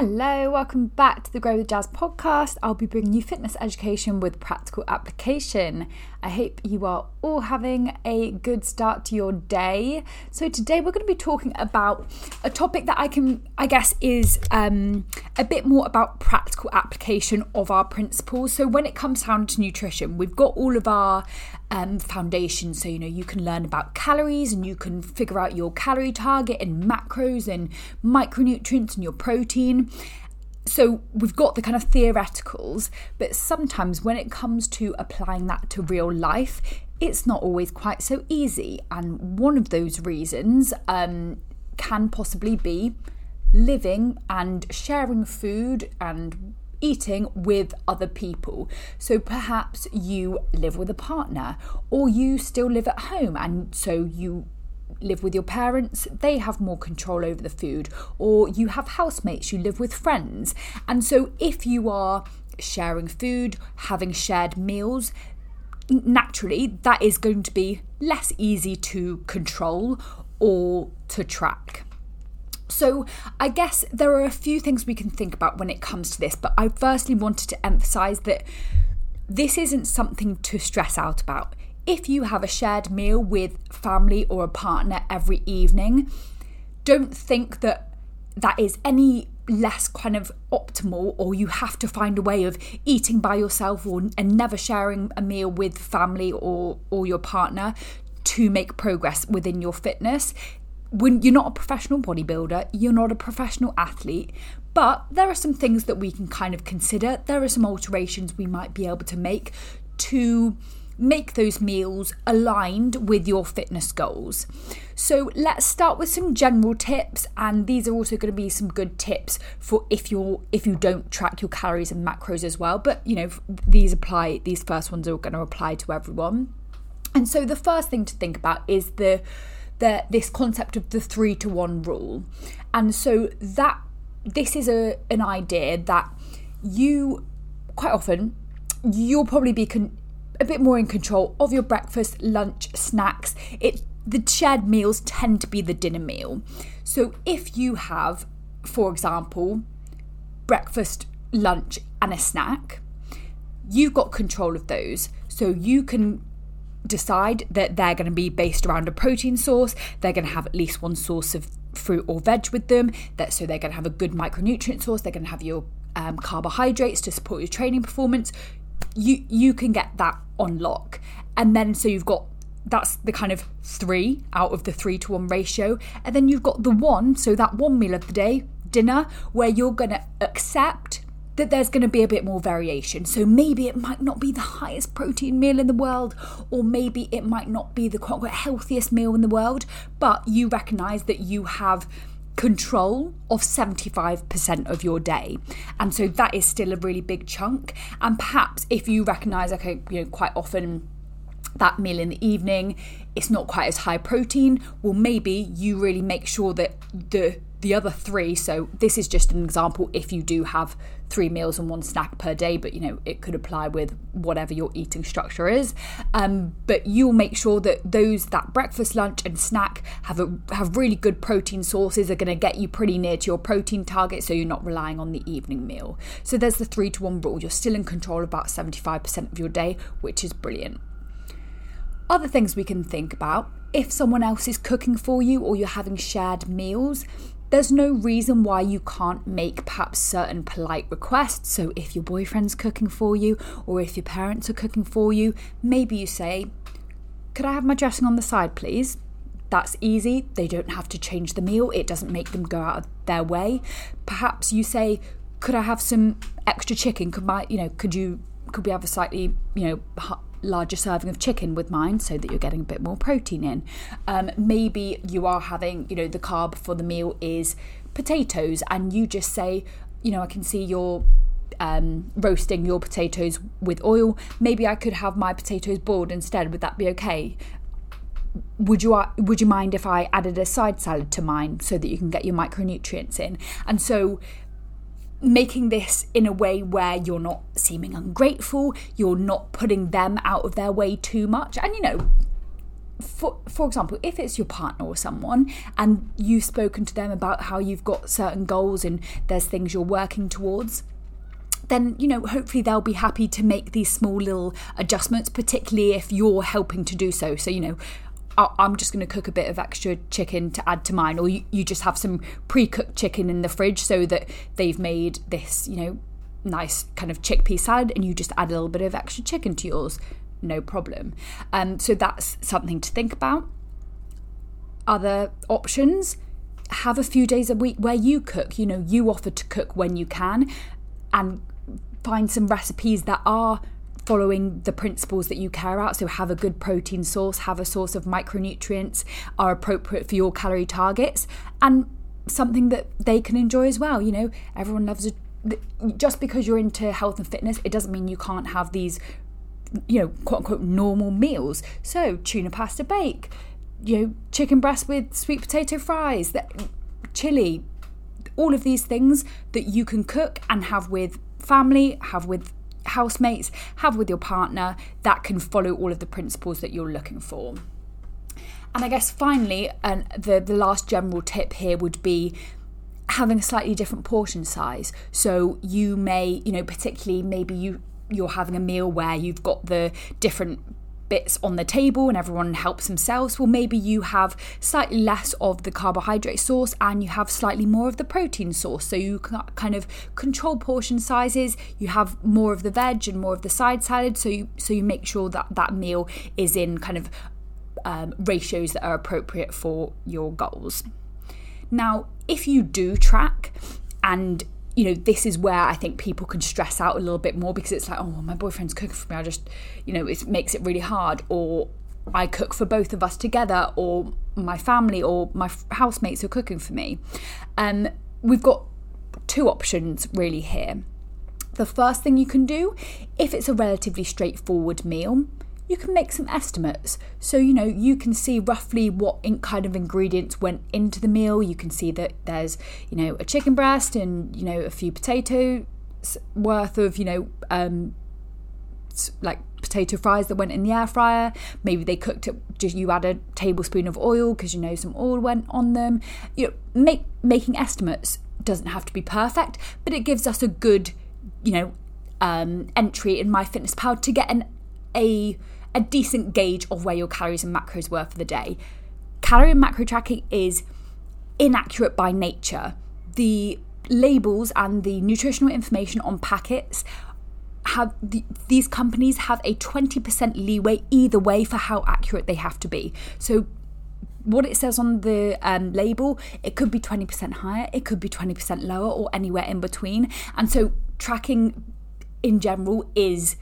Hello, welcome back to the Grow with Jazz podcast. I'll be bringing you fitness education with practical application. I hope you are all having a good start to your day. So, today we're going to be talking about a topic that I can, I guess, is um, a bit more about practical application of our principles. So, when it comes down to nutrition, we've got all of our um, foundation. So, you know, you can learn about calories and you can figure out your calorie target and macros and micronutrients and your protein. So, we've got the kind of theoreticals, but sometimes when it comes to applying that to real life, it's not always quite so easy. And one of those reasons um, can possibly be living and sharing food and eating with other people. So perhaps you live with a partner or you still live at home and so you live with your parents, they have more control over the food, or you have housemates, you live with friends. And so if you are sharing food, having shared meals, naturally that is going to be less easy to control or to track. So, I guess there are a few things we can think about when it comes to this, but I firstly wanted to emphasize that this isn't something to stress out about. If you have a shared meal with family or a partner every evening, don't think that that is any less kind of optimal or you have to find a way of eating by yourself or and never sharing a meal with family or or your partner to make progress within your fitness when you're not a professional bodybuilder, you're not a professional athlete, but there are some things that we can kind of consider. There are some alterations we might be able to make to make those meals aligned with your fitness goals. So let's start with some general tips and these are also going to be some good tips for if you're if you don't track your calories and macros as well, but you know these apply these first ones are going to apply to everyone. And so the first thing to think about is the the, this concept of the three to one rule. And so that this is a an idea that you quite often you'll probably be con- a bit more in control of your breakfast, lunch, snacks. It the shared meals tend to be the dinner meal. So if you have, for example, breakfast, lunch, and a snack, you've got control of those. So you can decide that they're going to be based around a protein source. They're going to have at least one source of fruit or veg with them. That so they're going to have a good micronutrient source. They're going to have your um, carbohydrates to support your training performance. You you can get that on lock, and then so you've got that's the kind of three out of the three to one ratio, and then you've got the one. So that one meal of the day, dinner, where you're going to accept that there's going to be a bit more variation. So maybe it might not be the highest protein meal in the world, or maybe it might not be the quote healthiest meal in the world, but you recognize that you have control of 75% of your day. And so that is still a really big chunk. And perhaps if you recognize, okay, you know, quite often that meal in the evening it's not quite as high protein well maybe you really make sure that the the other three. So this is just an example if you do have three meals and one snack per day but you know it could apply with whatever your eating structure is. Um, but you'll make sure that those that breakfast lunch and snack have a have really good protein sources are going to get you pretty near to your protein target so you're not relying on the evening meal. So there's the three to one rule. You're still in control about 75% of your day which is brilliant. Other things we can think about if someone else is cooking for you or you're having shared meals, there's no reason why you can't make perhaps certain polite requests. So, if your boyfriend's cooking for you or if your parents are cooking for you, maybe you say, Could I have my dressing on the side, please? That's easy. They don't have to change the meal, it doesn't make them go out of their way. Perhaps you say, Could I have some extra chicken? Could my, you know, could you, could we have a slightly, you know, larger serving of chicken with mine so that you're getting a bit more protein in. Um, maybe you are having, you know, the carb for the meal is potatoes, and you just say, you know, I can see you're um, roasting your potatoes with oil. Maybe I could have my potatoes boiled instead. Would that be okay? Would you would you mind if I added a side salad to mine so that you can get your micronutrients in? And so making this in a way where you're not seeming ungrateful, you're not putting them out of their way too much. And you know, for, for example, if it's your partner or someone and you've spoken to them about how you've got certain goals and there's things you're working towards, then you know hopefully they'll be happy to make these small little adjustments particularly if you're helping to do so so you know I'm just going to cook a bit of extra chicken to add to mine, or you, you just have some pre cooked chicken in the fridge so that they've made this, you know, nice kind of chickpea salad and you just add a little bit of extra chicken to yours. No problem. Um, so that's something to think about. Other options have a few days a week where you cook. You know, you offer to cook when you can and find some recipes that are following the principles that you care about. So, have a good protein source, have a source of micronutrients, are appropriate for your calorie targets, and something that they can enjoy as well. You know, everyone loves a just because you're into health and fitness, it doesn't mean you can't have these, you know, quote unquote normal meals. So, tuna pasta bake, you know, chicken breast with sweet potato fries, that chili, all of these things that you can cook and have with family, have with housemates, have with your partner that can follow all of the principles that you're looking for. And I guess finally, and the, the last general tip here would be having a slightly different portion size. So you may, you know, particularly maybe you you're having a meal where you've got the different bits on the table and everyone helps themselves, well, maybe you have slightly less of the carbohydrate source and you have slightly more of the protein source. So you can kind of control portion sizes. You have more of the veg and more of the side salad. So you so you make sure that that meal is in kind of um, ratios that are appropriate for your goals. Now, if you do track and you know, this is where I think people can stress out a little bit more because it's like, oh, my boyfriend's cooking for me. I just, you know, it makes it really hard. Or I cook for both of us together, or my family or my housemates are cooking for me. Um, we've got two options really here. The first thing you can do, if it's a relatively straightforward meal, you can make some estimates. So, you know, you can see roughly what kind of ingredients went into the meal. You can see that there's, you know, a chicken breast and, you know, a few potatoes worth of, you know, um, like potato fries that went in the air fryer. Maybe they cooked it, just you add a tablespoon of oil because you know some oil went on them. You know, make making estimates doesn't have to be perfect, but it gives us a good, you know, um, entry in MyFitnessPal to get an a a decent gauge of where your calories and macros were for the day. Calorie and macro tracking is inaccurate by nature. The labels and the nutritional information on packets have the, these companies have a 20% leeway either way for how accurate they have to be. So what it says on the um, label, it could be 20% higher, it could be 20% lower, or anywhere in between. And so tracking in general is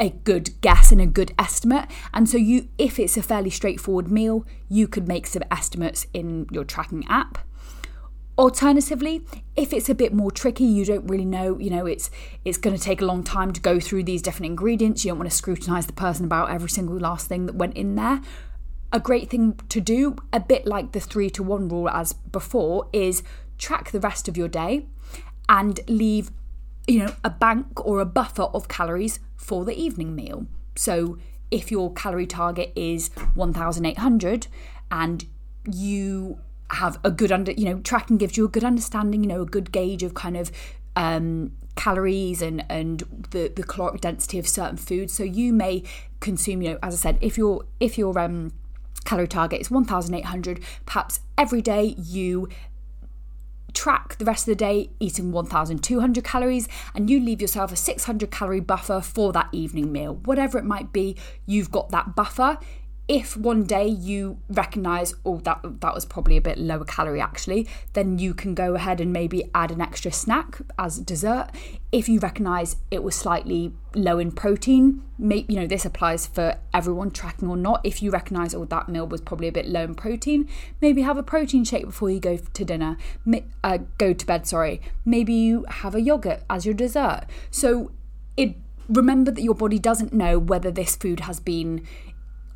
a good guess and a good estimate. And so you if it's a fairly straightforward meal, you could make some estimates in your tracking app. Alternatively, if it's a bit more tricky, you don't really know, you know, it's it's going to take a long time to go through these different ingredients. You don't want to scrutinize the person about every single last thing that went in there. A great thing to do, a bit like the 3 to 1 rule as before, is track the rest of your day and leave you know, a bank or a buffer of calories for the evening meal. So if your calorie target is 1800 and you have a good under you know tracking gives you a good understanding you know a good gauge of kind of um, calories and and the the caloric density of certain foods so you may consume you know as i said if your if your um calorie target is 1800 perhaps every day you track the rest of the day eating 1200 calories and you leave yourself a 600 calorie buffer for that evening meal. Whatever it might be you've got that buffer if one day you recognize oh that that was probably a bit lower calorie actually then you can go ahead and maybe add an extra snack as dessert. If you recognize it was slightly low in protein you know this applies for everyone tracking or not. If you recognize oh that meal was probably a bit low in protein maybe have a protein shake before you go to dinner. Uh, go to bed sorry. Maybe you have a yogurt as your dessert. So it remember that your body doesn't know whether this food has been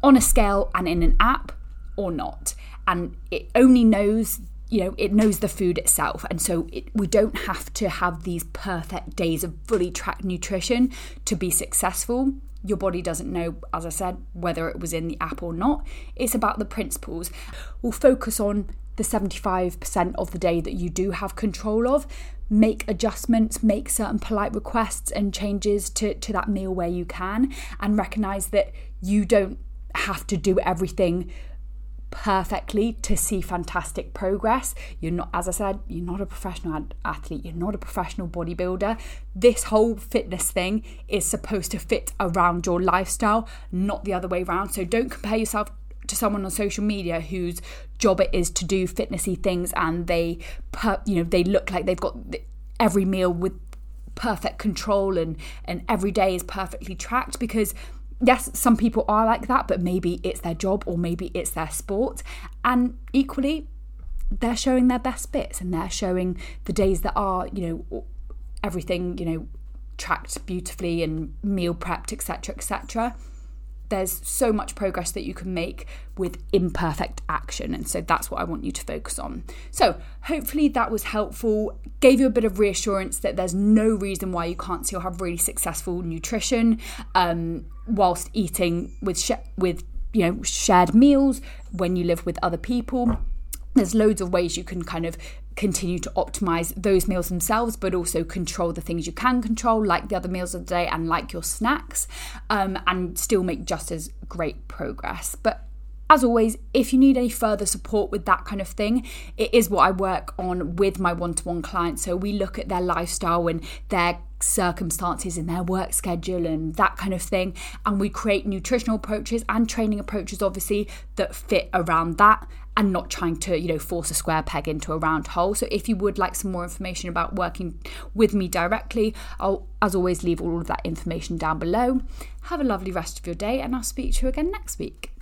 on a scale and in an app or not. And it only knows, you know it knows the food itself. And so it, we don't have to have these perfect days of fully tracked nutrition to be successful. Your body doesn't know as i said whether it was in the app or not. It's about the principles. We'll focus on the 75% of the day that you do have control of. Make adjustments make certain polite requests and changes to, to that meal where you can and recognize that you don't have to do everything perfectly to see fantastic progress. You're not, as I said, you're not a professional athlete, you're not a professional bodybuilder. This whole fitness thing is supposed to fit around your lifestyle, not the other way around. So don't compare yourself to someone on social media whose job it is to do fitnessy things and they you know they look like they've got every meal with perfect control and and every day is perfectly tracked because yes, some people are like that, but maybe it's their job or maybe it's their sport. And equally, they're showing their best bits and they're showing the days that are, you know, everything, you know, tracked beautifully and meal prepped, etc., etc there's so much progress that you can make with imperfect action. And so that's what I want you to focus on. So, hopefully, that was helpful, gave you a bit of reassurance that there's no reason why you can't still have really successful nutrition um, whilst eating with, sh- with you know, shared meals when you live with other people there's loads of ways you can kind of continue to optimize those meals themselves, but also control the things you can control, like the other meals of the day and like your snacks, um, and still make just as great progress. But as always, if you need any further support with that kind of thing, it is what I work on with my one to one clients. So we look at their lifestyle and their circumstances and their work schedule and that kind of thing. And we create nutritional approaches and training approaches, obviously, that fit around that and not trying to, you know, force a square peg into a round hole. So if you would like some more information about working with me directly, I'll, as always, leave all of that information down below. Have a lovely rest of your day, and I'll speak to you again next week.